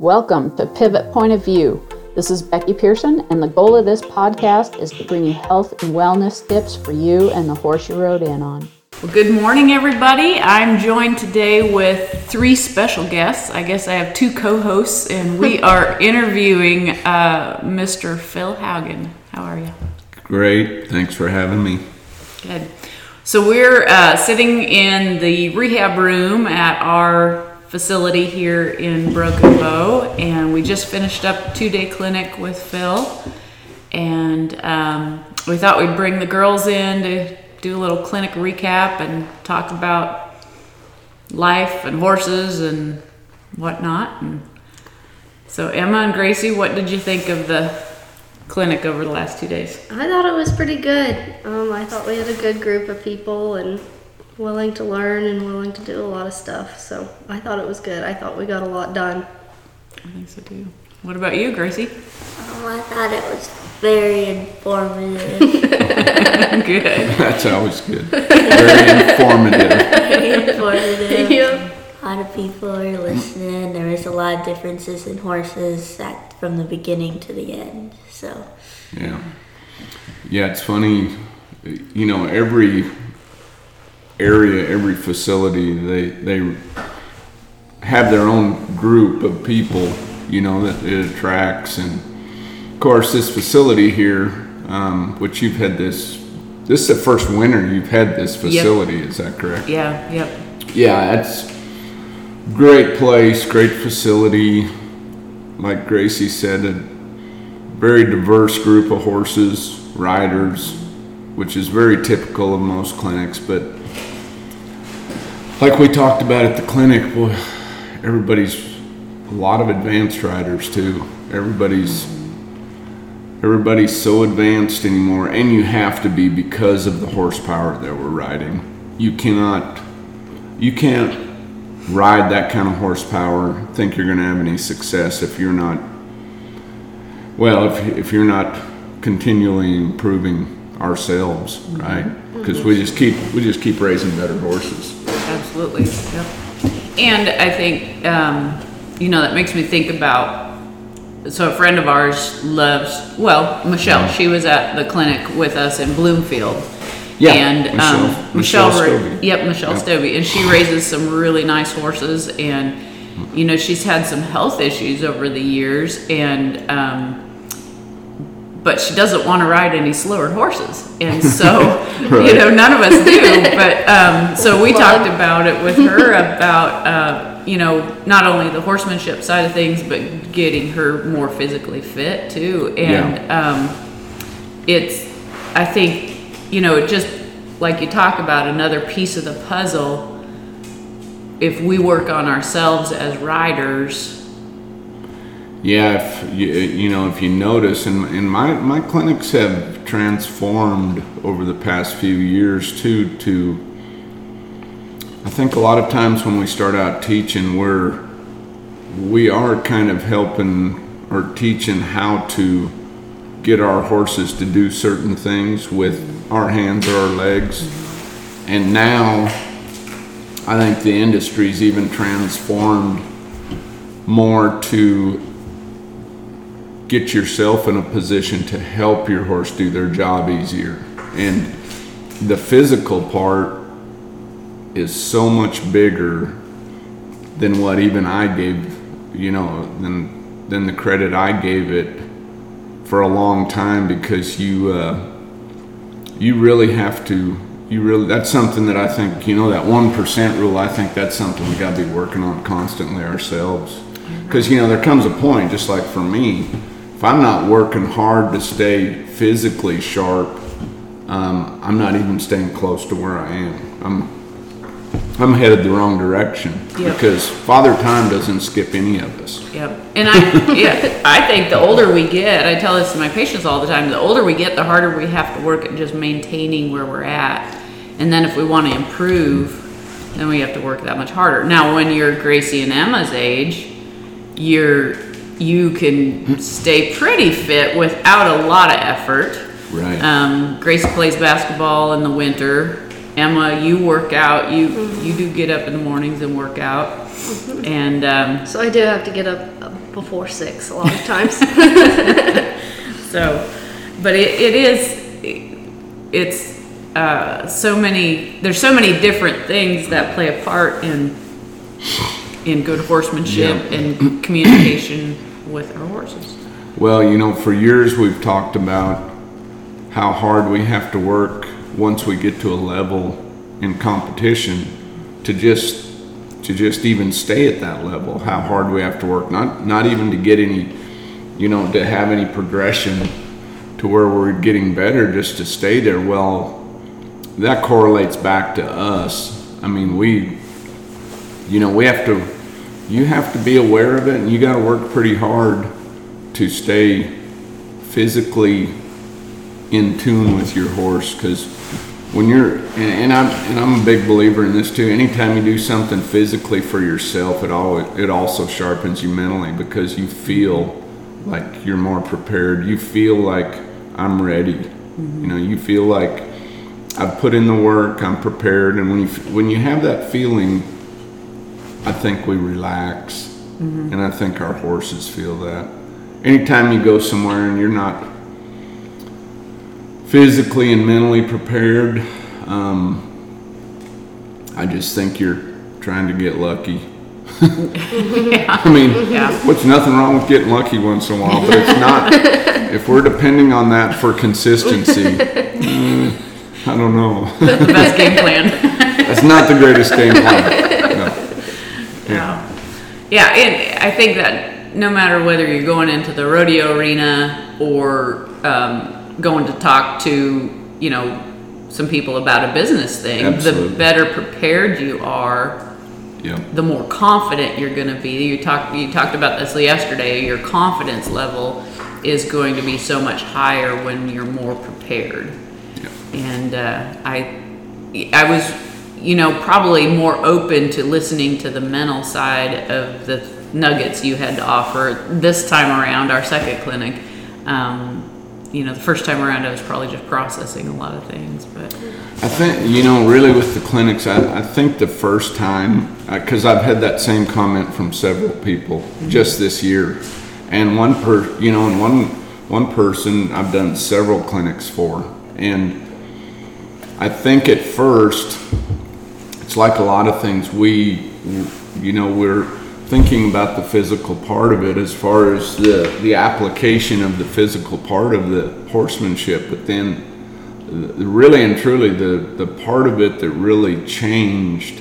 Welcome to Pivot Point of View. This is Becky Pearson, and the goal of this podcast is to bring you health and wellness tips for you and the horse you rode in on. Well, good morning, everybody. I'm joined today with three special guests. I guess I have two co hosts, and we are interviewing uh, Mr. Phil Haugen. How are you? Great. Thanks for having me. Good. So, we're uh, sitting in the rehab room at our facility here in Broken Bow, and we just finished up two day clinic with Phil. And um, we thought we'd bring the girls in to do a little clinic recap and talk about life and horses and whatnot. And so, Emma and Gracie, what did you think of the clinic over the last two days? I thought it was pretty good. Um, I thought we had a good group of people and willing to learn and willing to do a lot of stuff. So I thought it was good. I thought we got a lot done. I think so too. What about you, Gracie? Um, I thought it was very informative. Good. That's always good. Very informative. very informative. Yeah. A lot of people are listening. There was a lot of differences in horses at, from the beginning to the end. So Yeah. Yeah, it's funny. You know, every area, every facility, they they have their own group of people. You know that it attracts, and of course, this facility here, um, which you've had this. This is the first winter you've had this facility. Is that correct? Yeah, yep. Yeah, it's great place, great facility. Like Gracie said, a very diverse group of horses, riders, which is very typical of most clinics. But like we talked about at the clinic, boy, everybody's a lot of advanced riders too. Everybody's everybody's so advanced anymore, and you have to be because of the horsepower that we're riding. You cannot you can't ride that kind of horsepower think you're going to have any success if you're not well if, if you're not continually improving ourselves right mm-hmm. because we just keep we just keep raising better horses Absolutely. Yep. And I think, um, you know, that makes me think about. So a friend of ours loves. Well, Michelle. She was at the clinic with us in Bloomfield. Yeah, And Michelle- um, Michelle Michelle. ra- Stobie. Yep, Michelle Yep. Stobie, and she raises some really nice horses. And you know, she's had some health issues over the years, and. Um, but she doesn't want to ride any slower horses, and so you know none of us do. But um, so we talked about it with her about uh, you know not only the horsemanship side of things, but getting her more physically fit too. And um, it's I think you know it just like you talk about another piece of the puzzle. If we work on ourselves as riders, yeah if you, you know if you notice and, and my, my clinics have transformed over the past few years too to i think a lot of times when we start out teaching we're we are kind of helping or teaching how to get our horses to do certain things with our hands or our legs. And now i think the industry's even transformed more to get yourself in a position to help your horse do their job easier. And the physical part is so much bigger than what even I gave, you know, than than the credit I gave it for a long time because you uh, you really have to you really that's something that I think you know that one percent rule I think that's something we got to be working on constantly ourselves because you know there comes a point just like for me if I'm not working hard to stay physically sharp um, I'm not even staying close to where I am I'm I'm headed the wrong direction Yep. because Father Time doesn't skip any of us Yep. And I, yeah, I think the older we get, I tell this to my patients all the time, the older we get, the harder we have to work at just maintaining where we're at. And then if we want to improve, then we have to work that much harder. Now, when you're Gracie and Emma's age, you're, you can stay pretty fit without a lot of effort. right Um, Grace plays basketball in the winter. Emma, you work out. You you do get up in the mornings and work out. And um, So I do have to get up before six a lot of times. So, but it, it is, it's, uh, so many, there's so many different things that play a part in, in good horsemanship Yeah. and communication with our horses. Well, you know, for years we've talked about how hard we have to work once we get to a level in competition to just to just even stay at that level. How hard we have to work, not not even to get any, you know, to have any progression to where we're getting better, just to stay there. Well, that correlates back to us. I mean, we, you know, we have to, you have to be aware of it, and you got to work pretty hard to stay physically in tune with your horse because when you're and, and I'm and I'm a big believer in this too anytime you do something physically for yourself it always it also sharpens you mentally because you feel like you're more prepared. You feel like I'm ready. You know you feel like I've put in the work I'm prepared and when you when you have that feeling I think we relax and I think our horses feel that anytime you go somewhere and you're not physically and mentally prepared, um, I just think you're trying to get lucky. I mean, Yeah. what's nothing wrong with getting lucky once in a while, but it's not. if we're depending on that for consistency, mm, I don't know. That's the best game plan. That's not the greatest game plan. Yeah. Yeah, and I think that no matter whether you're going into the rodeo arena or um, going to talk to, you know, some people about a business thing, Absolutely. the better prepared you are, Yep. the more confident you're going to be. You talked you talked about this yesterday. Your confidence level is going to be so much higher when you're more prepared. Yep. And uh, I I was you know probably more open to listening to the mental side of the nuggets you had to offer this time around our second clinic. Um, you know, the first time around I was probably just processing a lot of things, but I think, you know, really with the clinics, I, I think the first time, because I've had that same comment from several people just this year. And one per, you know, and one, one person I've done several clinics for. And I think at first, it's like a lot of things we, you know, we're thinking about the physical part of it as far as the, the application of the physical part of the horsemanship, but then uh, really and truly the the part of it that really changed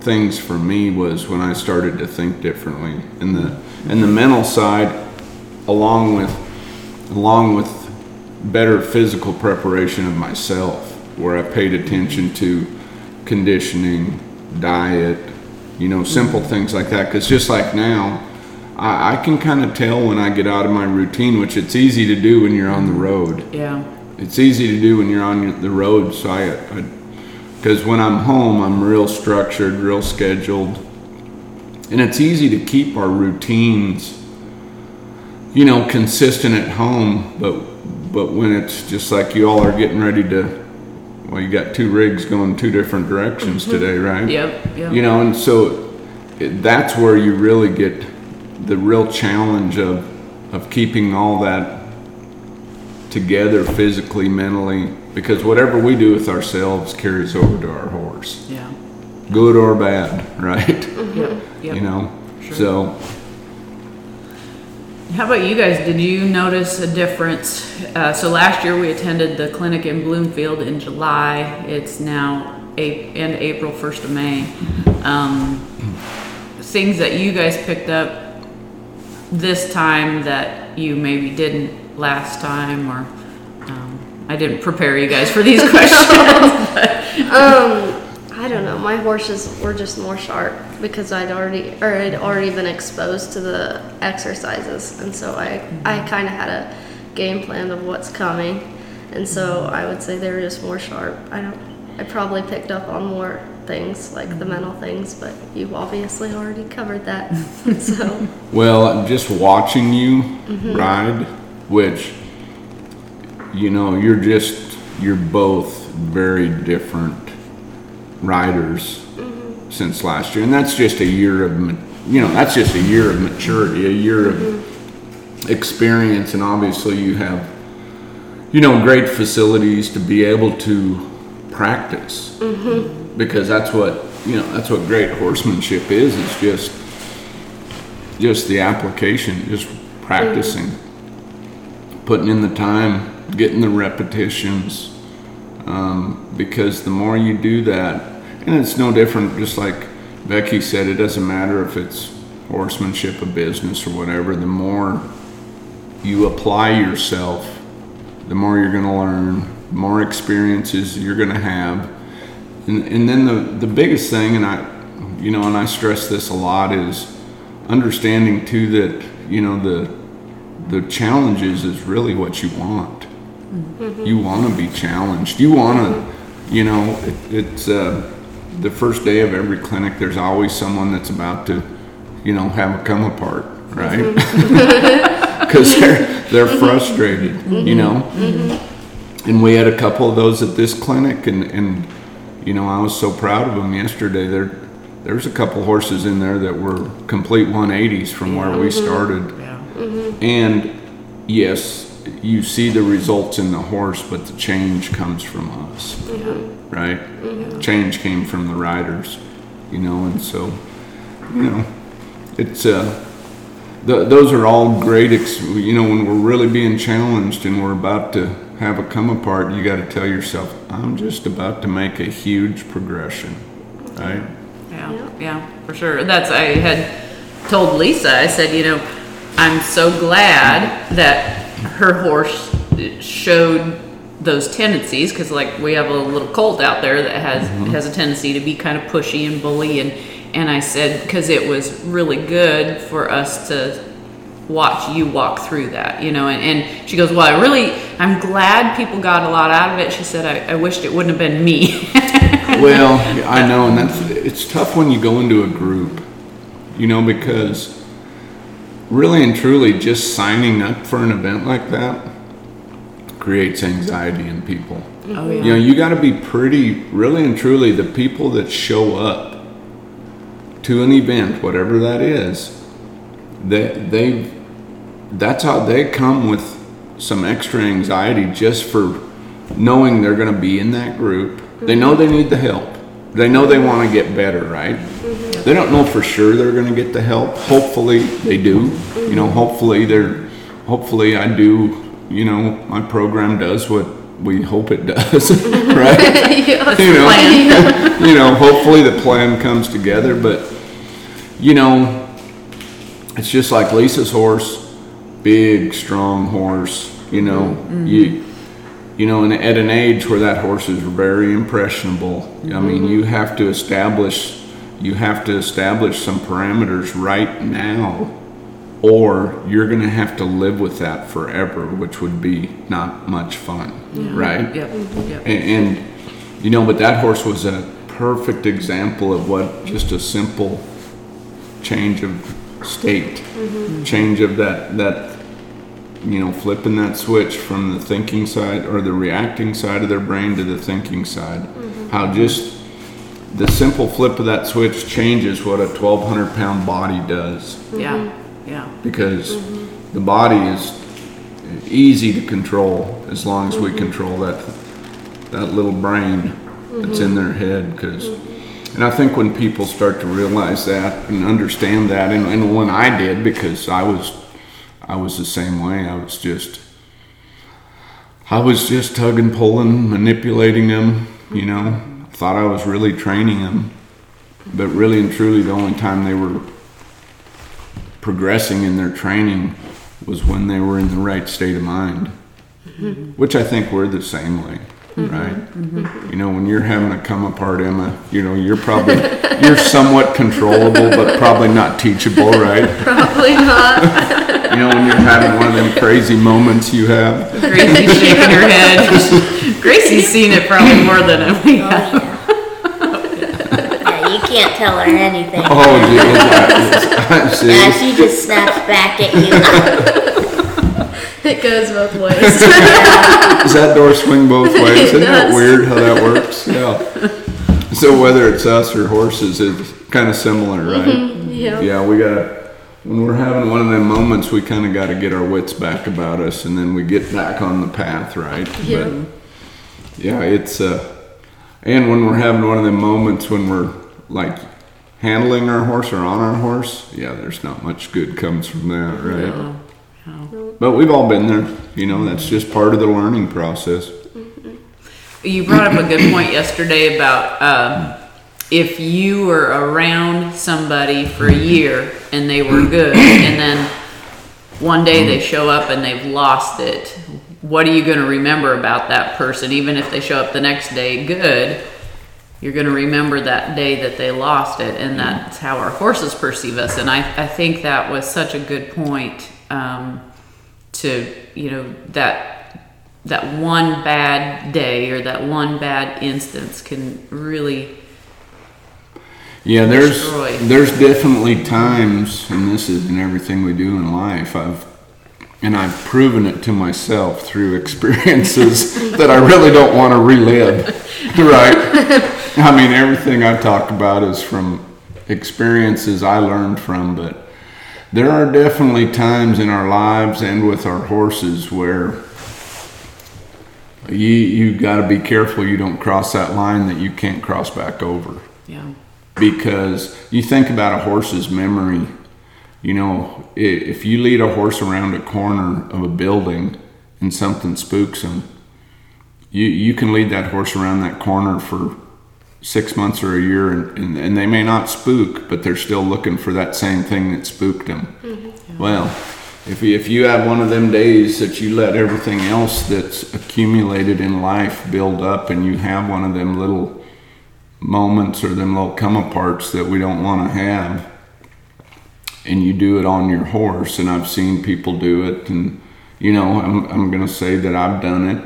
things for me was when I started to think differently. And the and the mental side along with along with better physical preparation of myself where I paid attention to conditioning diet you know simple things like that because just like now I, I can kind of tell when I get out of my routine which it's easy to do when you're on the road yeah. it's easy to do when you're on the road. So I, because when I'm home, I'm real structured, real scheduled, and it's easy to keep our routines, you know, consistent at home. But but when it's just like you all are getting ready to, well, you got two rigs going two different directions mm-hmm. today, right? Yep, yep. You know, and so it, that's where you really get the real challenge of of keeping all that together physically, mentally, because whatever we do with ourselves carries over to our horse, Yeah. good or bad, right? Mm-hmm. Yep. Yep. You know, Sure. so How about you guys? Did you notice a difference? Uh, so last year we attended the clinic in Bloomfield in July. It's now a- end April, first of May. Um, things that you guys picked up this time that you maybe didn't last time, or um, I didn't prepare you guys for these questions. Um, I don't know. My horses were just more sharp because I'd already or I'd already been exposed to the exercises, and so I I mm-hmm. kind of had a game plan of what's coming, and so mm-hmm. I would say they were just more sharp. I don't. I probably picked up on more things like the mm-hmm. mental things, but you've obviously already covered that. so well, just watching you ride, which you know, you're just you're both very different riders mm-hmm. since last year, and that's just a year of you know, that's just a year of maturity, a year of mm-hmm. experience, and obviously you have, you know, great facilities to be able to practice. Mm-hmm. Because that's what, you know, that's what great horsemanship is, it's just, just the application, just practicing, putting in the time, getting the repetitions. Um, because the more you do that, and it's no different, just like Becky said, it doesn't matter if it's horsemanship, a business, or whatever, the more you apply yourself, the more you're going to learn, the more experiences you're going to have. And, and then the, the biggest thing, and I, you know, and I stress this a lot, is understanding too that, you know, the, the challenges is really what you want. You want to be challenged. You want to, you know, it, it's uh, the first day of every clinic, there's always someone that's about to, you know, have a come apart, right? Mm-hmm. Because they're, they're frustrated, mm-hmm. you know? Mm-hmm. And we had a couple of those at this clinic, and, and you know, I was so proud of them yesterday. There, there's a couple horses in there that were complete 180s from where we started. Yeah. And yes, you see the results in the horse, but the change comes from us, right? Change came from the riders, you know, and so, you know, it's uh, th- those are all great. Ex- you know, when we're really being challenged and we're about to have a come apart, you got to tell yourself, I'm just about to make a huge progression, right? Yeah, yeah, for sure. That's I had told Lisa. I said, you know, I'm so glad that her horse showed those tendencies because, like, we have a little cult out there that has mm-hmm. has a tendency to be kind of pushy and bully, and and I said because it was really good for us to watch you walk through that, you know. And, and she goes, well, I really, I'm glad people got a lot out of it. She said, I, I wished it wouldn't have been me. well, I know, and that's it's tough when you go into a group, you know, because really and truly, just signing up for an event like that creates anxiety in people. oh, oh You know, you got to be pretty, really and truly, the people that show up to an event, whatever that is, they they that's how they come with some extra anxiety just for knowing they're going to be in that group. They know they need the help. They know they want to get better, right? Mm-hmm. They don't know for sure they're going to get the help. Hopefully they do. You know, hopefully they're hopefully I do, you know, my program does what we hope it does, right? you know, you know, hopefully the plan comes together, but you know, it's just like Lisa's horse, big, strong horse. You know, mm-hmm. you you know, and at an age where that horse is very impressionable. I mean, mm-hmm. you have to establish you have to establish some parameters right now, or you're going to have to live with that forever, which would be not much fun, right? Yep, yep. And, and you know, but that horse was a perfect example of what just a simple change of state, mm-hmm. change of that that you know, flipping that switch from the thinking side or the reacting side of their brain to the thinking side. Mm-hmm. How just the simple flip of that switch changes what a 1200 pound body does. Yeah, mm-hmm. Yeah. because mm-hmm. the body is easy to control as long as we mm-hmm. control that that little brain that's in mm-hmm. their head because and I think when people start to realize that and understand that and, and when I did because I was I was the same way I was just I was just tugging pulling manipulating them you know? Thought I was really training them but really and truly the only time they were progressing in their training was when they were in the right state of mind, which I think we're the same way, right? You know, when you're having a come apart, Emma, you know, you're probably you're somewhat controllable, but probably not teachable, right? Probably not. You know, when you're having one of them crazy moments you have. Gracie's shaking her head. Gracie's seen it probably more than we oh, have. Oh, yeah. yeah, you can't tell her anything. Oh, geez, Yeah, I, she just snaps back at you. it goes both ways. Does that door swing both ways? Isn't that does. weird how that works? Yeah. So whether it's us or horses, it's kind of similar, right? Yeah. Yeah, we gotta, when we're having one of them moments, we kinda gotta get our wits back about us and then we get back on the path, right? Yeah. But, Yeah, it's, uh, and when we're having one of them moments when we're like handling our horse or on our horse, yeah, there's not much good comes from that, right? But we've all been there, you know, that's just part of the learning process. You brought up a good point yesterday about um, if you were around somebody for a year and they were good, and then one day they show up and they've lost it. What are you going to remember about that person? Even if they show up the next day good, you're going to remember that day that they lost it, and that's how our horses perceive us. And I, I think that was such a good point um, to, you know, that that one bad day or that one bad instance can really Yeah, there's Destroy. there's definitely times, and this is in everything we do in life. I've and I've proven it to myself through experiences that I really don't want to relive. Right? I mean, everything I talk about is from experiences I learned from, but there are definitely times in our lives and with our horses where you you got to be careful you don't cross that line that you can't cross back over yeah because you think about a horse's memory. You know, if you lead a horse around a corner of a building and something spooks him, you you can lead that horse around that corner for six months or a year, and, and, and they may not spook, but they're still looking for that same thing that spooked them. Mm-hmm. Well, if if you have one of them days that you let everything else that's accumulated in life build up, and you have one of them little moments or them little come aparts that we don't want to have and you do it on your horse and i've seen people do it and you know i'm, I'm going to say that i've done it.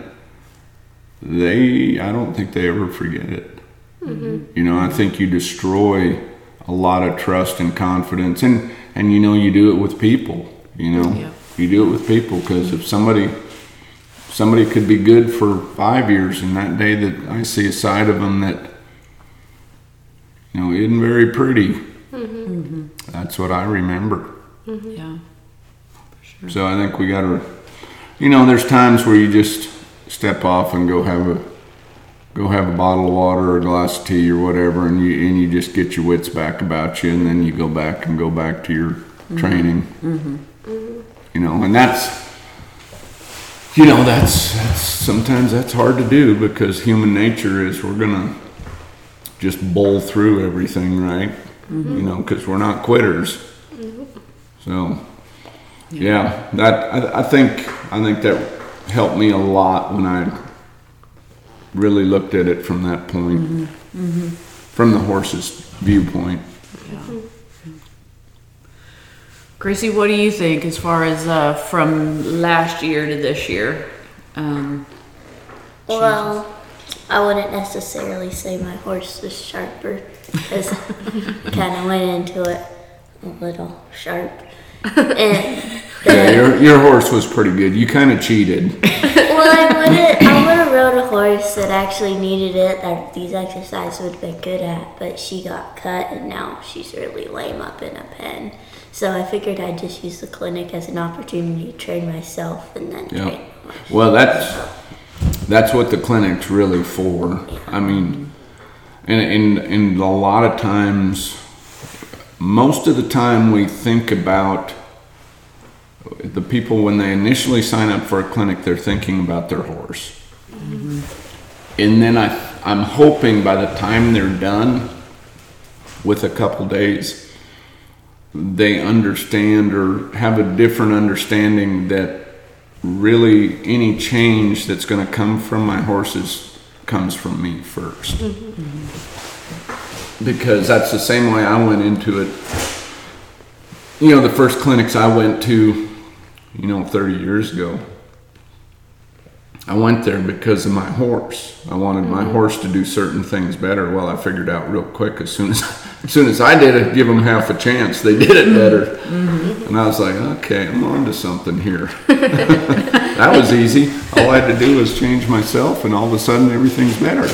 They i don't think they ever forget it. Mm-hmm. You know i think you destroy a lot of trust and confidence and and you know you do it with people you know? Yeah. you do it with people because if somebody somebody could be good for five years and that day that i see a side of them that you know isn't very pretty Mm-hmm. that's what i remember mm-hmm. yeah Sure. so I think we got to, you know, there's times where you just step off and go have a, go have a bottle of water or a glass of tea or whatever, and you and you just get your wits back about you, and then you go back and go back to your mm-hmm. training. You know, and that's, you know, that's that's sometimes that's hard to do because human nature is we're gonna just bowl through everything, right? You know, because we're not quitters. So. Yeah, that I, I think I think that helped me a lot when I really looked at it from that point, from the horse's viewpoint. gracie what do you think as far as uh, from last year to this year? Um, Well, I wouldn't necessarily say my horse is sharper because I kind of went into it a little sharp. And Yeah, your your horse was pretty good. You kind of cheated. well, I would have I would have rode a horse that actually needed it that these exercises would have been good at, but she got cut and now she's really lame up in a pen. So I figured I'd just use the clinic as an opportunity to train myself and then Yeah. train. Well, that's that's what the clinic's really for. I mean, and and and a lot of times, most of the time we think about the people when they initially sign up for a clinic, they're thinking about their horse, mm-hmm. and then I I'm hoping by the time they're done with a couple days, they understand or have a different understanding that really any change that's going to come from my horses comes from me 1st mm-hmm. mm-hmm. Because that's the same way I went into it. You know, the first clinics I went to, you know, 30 years ago, I went there because of my horse. I wanted my horse to do certain things better. Well, I figured out real quick as soon as as soon as I did it, give them half a chance, they did it better. And I was like, okay, I'm on to something here. that was easy. All I had to do was change myself, and all of a sudden everything's better.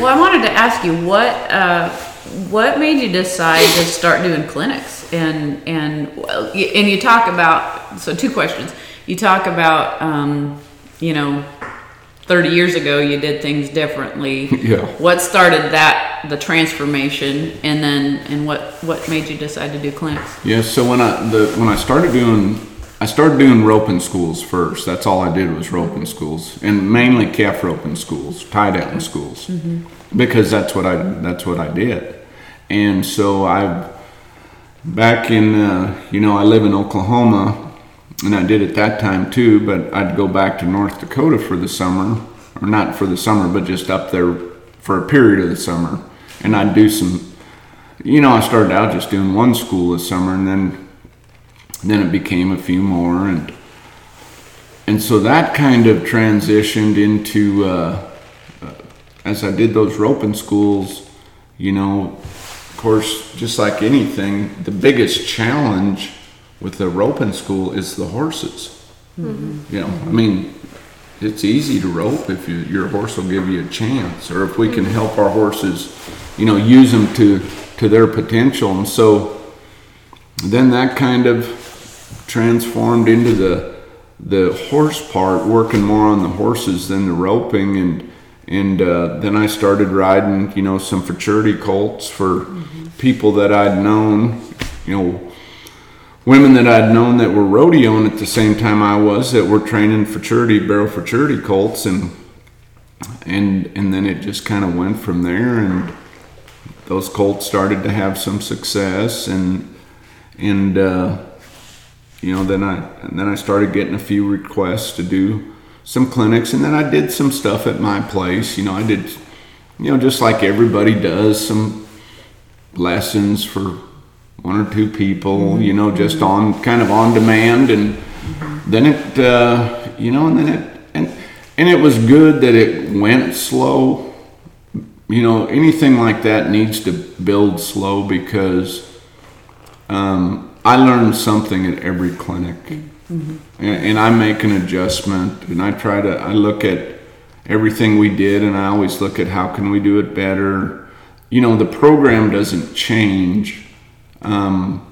well i wanted to ask you what uh, what made you decide to start doing clinics? And and and you talk about so two questions. You talk about um, you know, thirty years ago you did things differently. Yeah. What started that the transformation, and then and what what made you decide to do clinics? Yeah, so when I the when I started doing I started doing roping schools first. That's all I did was roping schools, and mainly calf roping schools, tie down schools, because that's what I that's what I did. And so I, back in uh, you know I live in Oklahoma, and I did at that time too. But I'd go back to North Dakota for the summer, or not for the summer, but just up there for a period of the summer, and I'd do some you know, I started out just doing one school this summer, and then then it became a few more, and and so that kind of transitioned into uh, uh, as I did those roping schools. You know, of course, just like anything, the biggest challenge with the roping school is the horses. Mm-hmm. You know, I mean, it's easy to rope if you, your horse will give you a chance, or if we can mm-hmm. help our horses, you know, use them to to their potential. And so then that kind of transformed into the the horse part, working more on the horses than the roping, and and uh, then I started riding, you know, some futurity colts for mm-hmm. people that I'd known, you know, women that I'd known that were rodeoing at the same time I was that were training futurity barrel futurity colts and and and then it just kind of went from there and those colts started to have some success and and uh, you know then I then I started getting a few requests to do some clinics and then I did some stuff at my place you know I did you know just like everybody does some lessons for one or two people you know just on kind of on demand and then it uh, you know and then it and and it was good that it went slow. You know anything like that needs to build slow because um, I learned something at every clinic. And, and I make an adjustment and I try to I look at everything we did and I always look at how can we do it better. You know the program doesn't change um,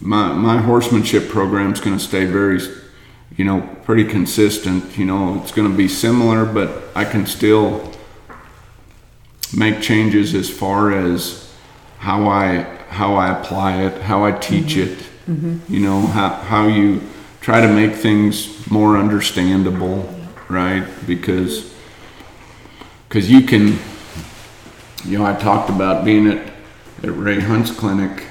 my my horsemanship program is going to stay very you know pretty consistent you know it's going to be similar but I can still make changes as far as how I how I apply it, how I teach it. You know how how you try to make things more understandable, right? Because because you can, you know, I talked about being at at Ray Hunt's clinic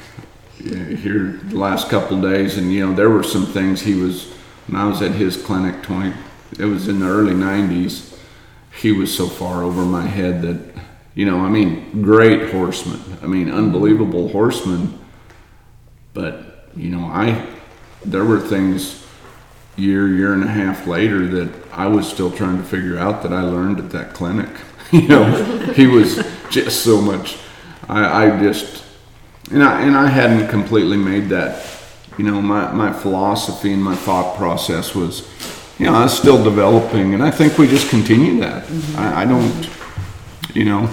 here the last couple days, and you know there were some things he was when I was at his clinic twenty. It was in the early '90s. He was so far over my head that you know, I mean, great horseman. I mean, unbelievable horseman. But you know, I there were things year, year and a half later that I was still trying to figure out that I learned at that clinic. you know, he was just so much. I, I just and I and I hadn't completely made that. You know, my my philosophy and my thought process was, you know, I was still developing, and I think we just continue that. Mm-hmm. I, I don't, you know,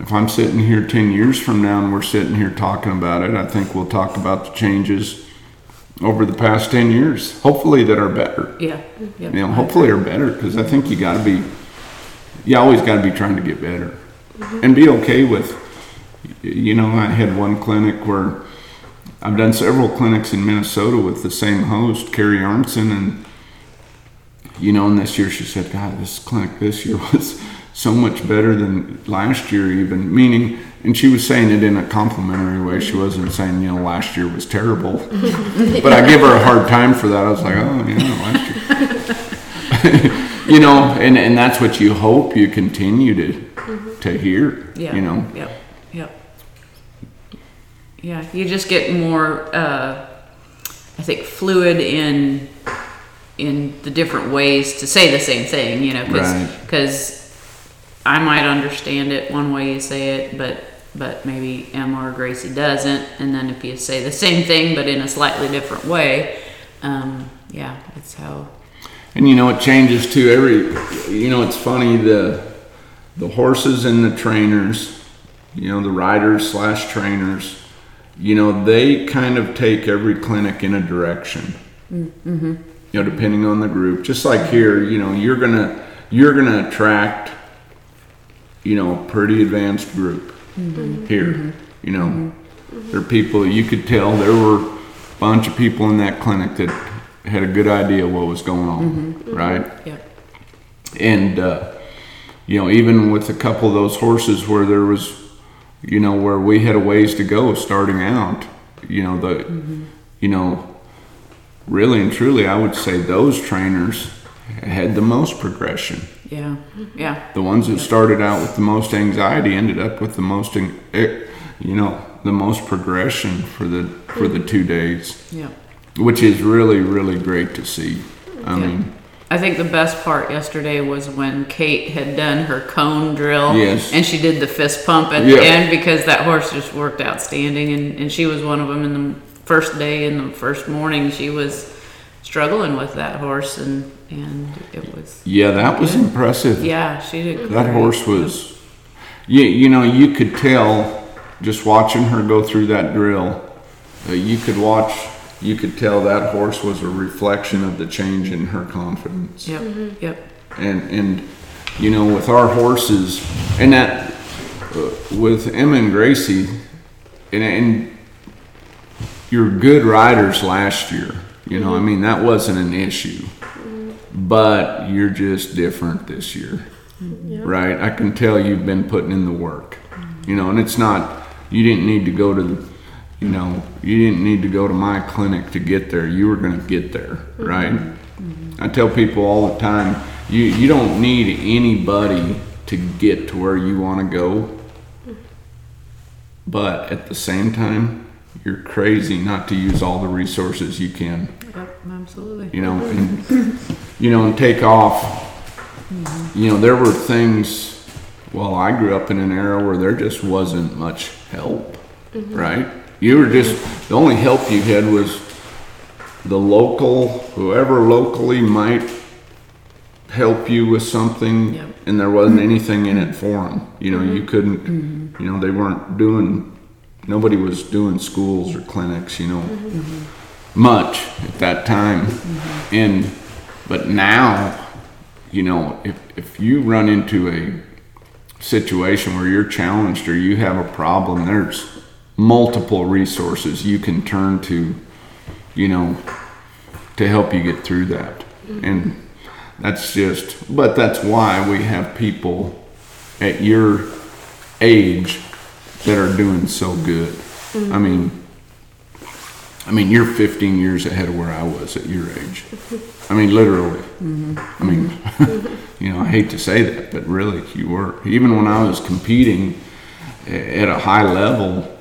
if I'm sitting here 10 years from now and we're sitting here talking about it, I think we'll talk about the changes over the past 10 years, hopefully that are better. Yeah. Yep. You know, hopefully are better because I think you got to be, you always got to be trying to get better mm-hmm. and be okay with, you know, I had one clinic where I've done several clinics in Minnesota with the same host, Carrie Arnson, and, you know, and this year she said, God, this clinic this year was so much better than last year, even meaning, and she was saying it in a complimentary way. She wasn't saying, you know, last year was terrible. but I give her a hard time for that. I was like, oh, yeah, last year. you know, and, and that's what you hope you continue to, to hear, Yeah. you know. Yep. Yep. Yeah, you just get more, uh, I think, fluid in in the different ways to say the same thing. You know, because Right. I might understand it one way you say it, but but maybe Emma or Gracie doesn't. And then if you say the same thing but in a slightly different way, um, yeah, it's how. And you know, it changes too. Every, you know, it's funny the the horses and the trainers you know, the riders slash trainers, you know, they kind of take every clinic in a direction. You know, depending on the group. Just like here, you know, you're gonna you're gonna attract, you know, a pretty advanced group here. You know, there are people you could tell there were a bunch of people in that clinic that had a good idea what was going on, right? Yep. And, uh, you know, even with a couple of those horses where there was, you know, where we had a ways to go starting out, you know, the, you know, really and truly, I would say those trainers had the most progression. Yeah. Yeah. The ones that started out with the most anxiety ended up with the most, eh, you know, the most progression for the for the two days, Yeah. which is really really great to see. I Yeah. mean, I think the best part yesterday was when Kate had done her cone drill. Yes. And she did the fist pump at Yeah. the end because that horse just worked outstanding. And, and she was one of them in the first day in the first morning. She was struggling with that horse and, and it was, yeah, that was impressive. yeah, she did. That great. horse was, you, you know, you could tell just watching her go through that drill. Uh, you could watch, you could tell that horse was a reflection of the change in her confidence. Yep. Mm-hmm. Yep. And and you know, with our horses, and that uh, with Emma and Gracie, and and you're good riders last year. You know, I mm-hmm. mean that wasn't an issue, mm-hmm. but you're just different this year right? I can tell you've been putting in the work, you know, and it's not, you didn't need to go to, the, you know, you didn't need to go to my clinic to get there. You were going to get there, mm-hmm. right? I tell people all the time, you, you don't need anybody to get to where you want to go. But at the same time, you're crazy not to use all the resources you can Yep. Absolutely. you know, and you know, and take off. Mm-hmm. You know, there were things. Well, I grew up in an era where there just wasn't much help, mm-hmm. right? You were just the only help you had was the local, whoever locally might help you with something, Yep. and there wasn't anything in it for them. You know, you mm-hmm. couldn't. Mm-hmm. You know, they weren't doing. Nobody was doing schools or clinics. You know mm-hmm. much at that time. And but now, you know, if if you run into a situation where you're challenged or you have a problem, there's multiple resources you can turn to, you know, to help you get through that. Mm-hmm. And that's just but that's why we have people at your age that are doing so good. Mm-hmm. I mean, I mean, you're 15 years ahead of where I was at your age. I mean, literally. Mm-hmm. I mean, you know, I hate to say that, but really, you were. Even when I was competing at a high level,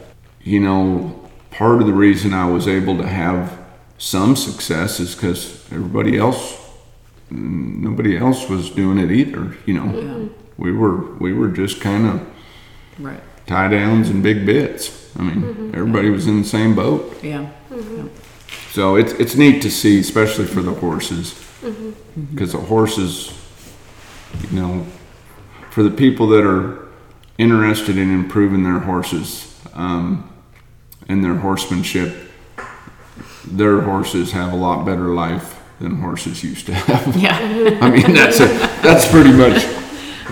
you know, part of the reason I was able to have some success is because everybody else, nobody else was doing it either. You know, mm-hmm. we were we were just kind of Right. tie downs and big bits. I mean, mm-hmm. everybody was in the same boat. Mm-hmm. Yeah. So it's it's neat to see, especially for the horses, because the horses, you know, for the people that are interested in improving their horses um, and their horsemanship, their horses have a lot better life than horses used to have. Yeah. I mean, that's a, that's pretty much.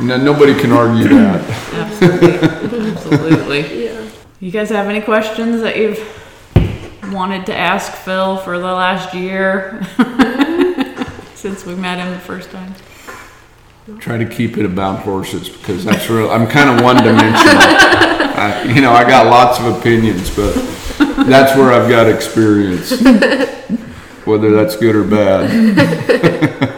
no- Nobody can argue that. Absolutely. Absolutely. Yeah. You guys have any questions that you've wanted to ask Phil for the last year since we met him the first time? Try to keep it about horses because that's real. I'm kind of one dimensional. I, you know, I got lots of opinions, but that's where I've got experience, whether that's good or bad.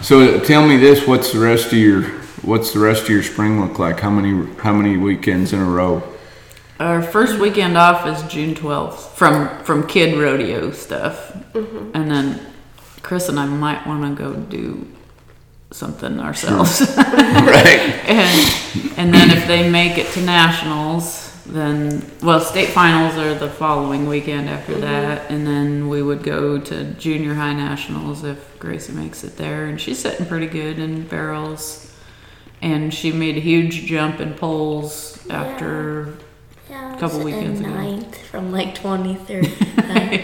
so tell me this: What's the rest of your What's the rest of your spring look like? How many How many weekends in a row? Our first weekend off is June 12th from from kid rodeo stuff, mm-hmm. and then Chris and I might want to go do something ourselves. right. and and then if they make it to nationals, then well, state finals are the following weekend after mm-hmm. that, and then we would go to junior high nationals if Gracie makes it there, and she's sitting pretty good in barrels. and she made a huge jump in poles after. Yeah, Couple weekends ago. ninth from like 23rd.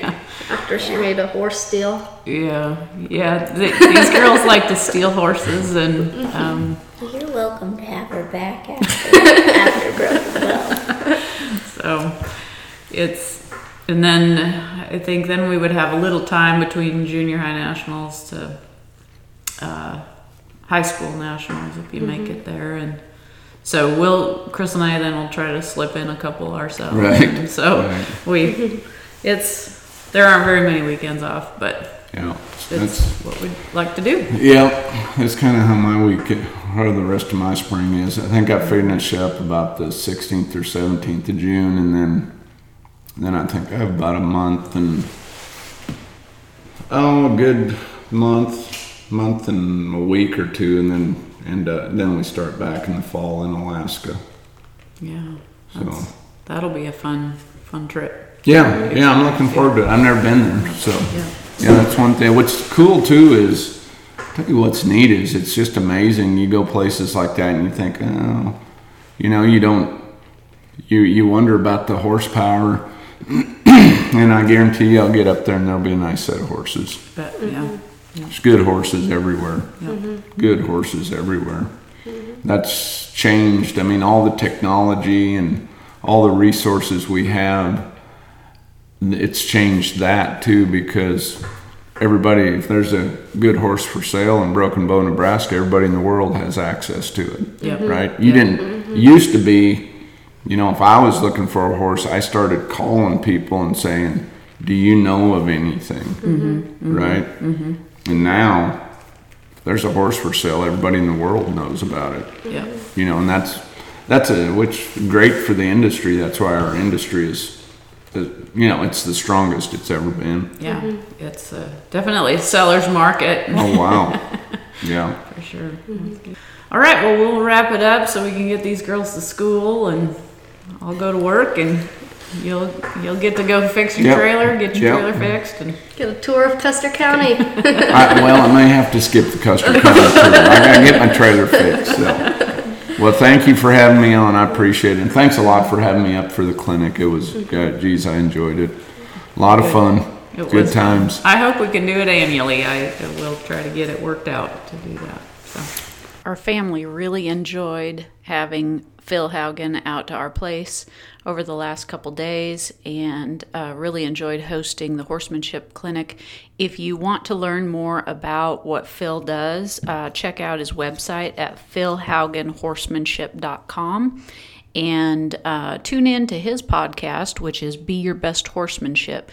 After she made a horse deal. Yeah, yeah. th- these girls like to steal horses, and um, You're welcome to have her back after, after Bow. so it's. And then I think then we would have a little time between junior high nationals to uh, high school nationals if you make it there, and so we'll Chris and I then will try to slip in a couple ourselves. Right, So right. we, it's there aren't very many weekends off, but Yeah, it's that's what we'd like to do. yeah. That's kind of how my week or the rest of my spring is. I think I finish up about the 16th or 17th of June, and then then I think I have about a month and oh, a good month, month and a week or two, and then and uh, then we start back in the fall in Alaska. Yeah, So. that'll be a fun fun trip. Yeah, yeah, I'm looking forward to it. I've never been there, so Yeah. yeah, that's one thing. What's cool too is, tell you what's neat is it's just amazing. You go places like that and you think, oh, you know, you don't, you you wonder about the horsepower, and I guarantee you, I'll get up there and there'll be a nice set of horses. But yeah, There's good horses everywhere. yeah. Mm-hmm. Good horses everywhere. That's changed. I mean, all the technology and all the resources we have, it's changed that too because everybody, if there's a good horse for sale in Broken Bow, Nebraska, everybody in the world has access to it. Yeah. Mm-hmm. Right? You didn't, mm-hmm. used to be, you know, if I was looking for a horse, I started calling people and saying, Do you know of anything? Right? And now, there's a horse for sale, everybody in the world knows about it. yeah. You know, and that's that's a which great for the industry. That's why our industry is, uh, you know, it's the strongest it's ever been. Yeah, it's uh, definitely a seller's market Oh wow, yeah. for sure. All right, well, we'll wrap it up so we can get these girls to school, and I'll go to work, and you'll you'll get to go fix your Yep. trailer, get your Yep. trailer fixed, and Get a tour of Custer County. I, well, I may have to skip the Custer County tour. I gotta get my trailer fixed. So. Well, thank you for having me on. I appreciate it, and thanks a lot for having me up for the clinic. It was, God, geez, I enjoyed it. A lot of fun. It Good was- times. I hope we can do it annually. I will try to get it worked out to do that. So. Our family really enjoyed having Phil Haugen out to our place over the last couple days and uh, really enjoyed hosting the horsemanship clinic. If you want to learn more about what Phil does, uh, check out his website at philhaugenhorsemanship.com and uh, tune in to his podcast, which is Be Your Best Horsemanship.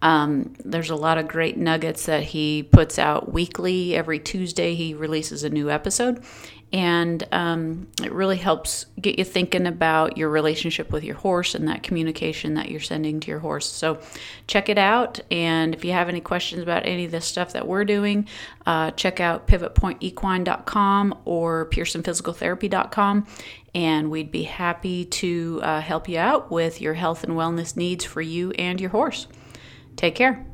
Um, there's a lot of great nuggets that he puts out weekly. Every Tuesday, he releases a new episode. And um, it really helps get you thinking about your relationship with your horse and that communication that you're sending to your horse. So check it out. And if you have any questions about any of this stuff that we're doing, uh, check out pivotpointequine.com or pearsonphysicaltherapy.com. And we'd be happy to uh, help you out with your health and wellness needs for you and your horse. Take care.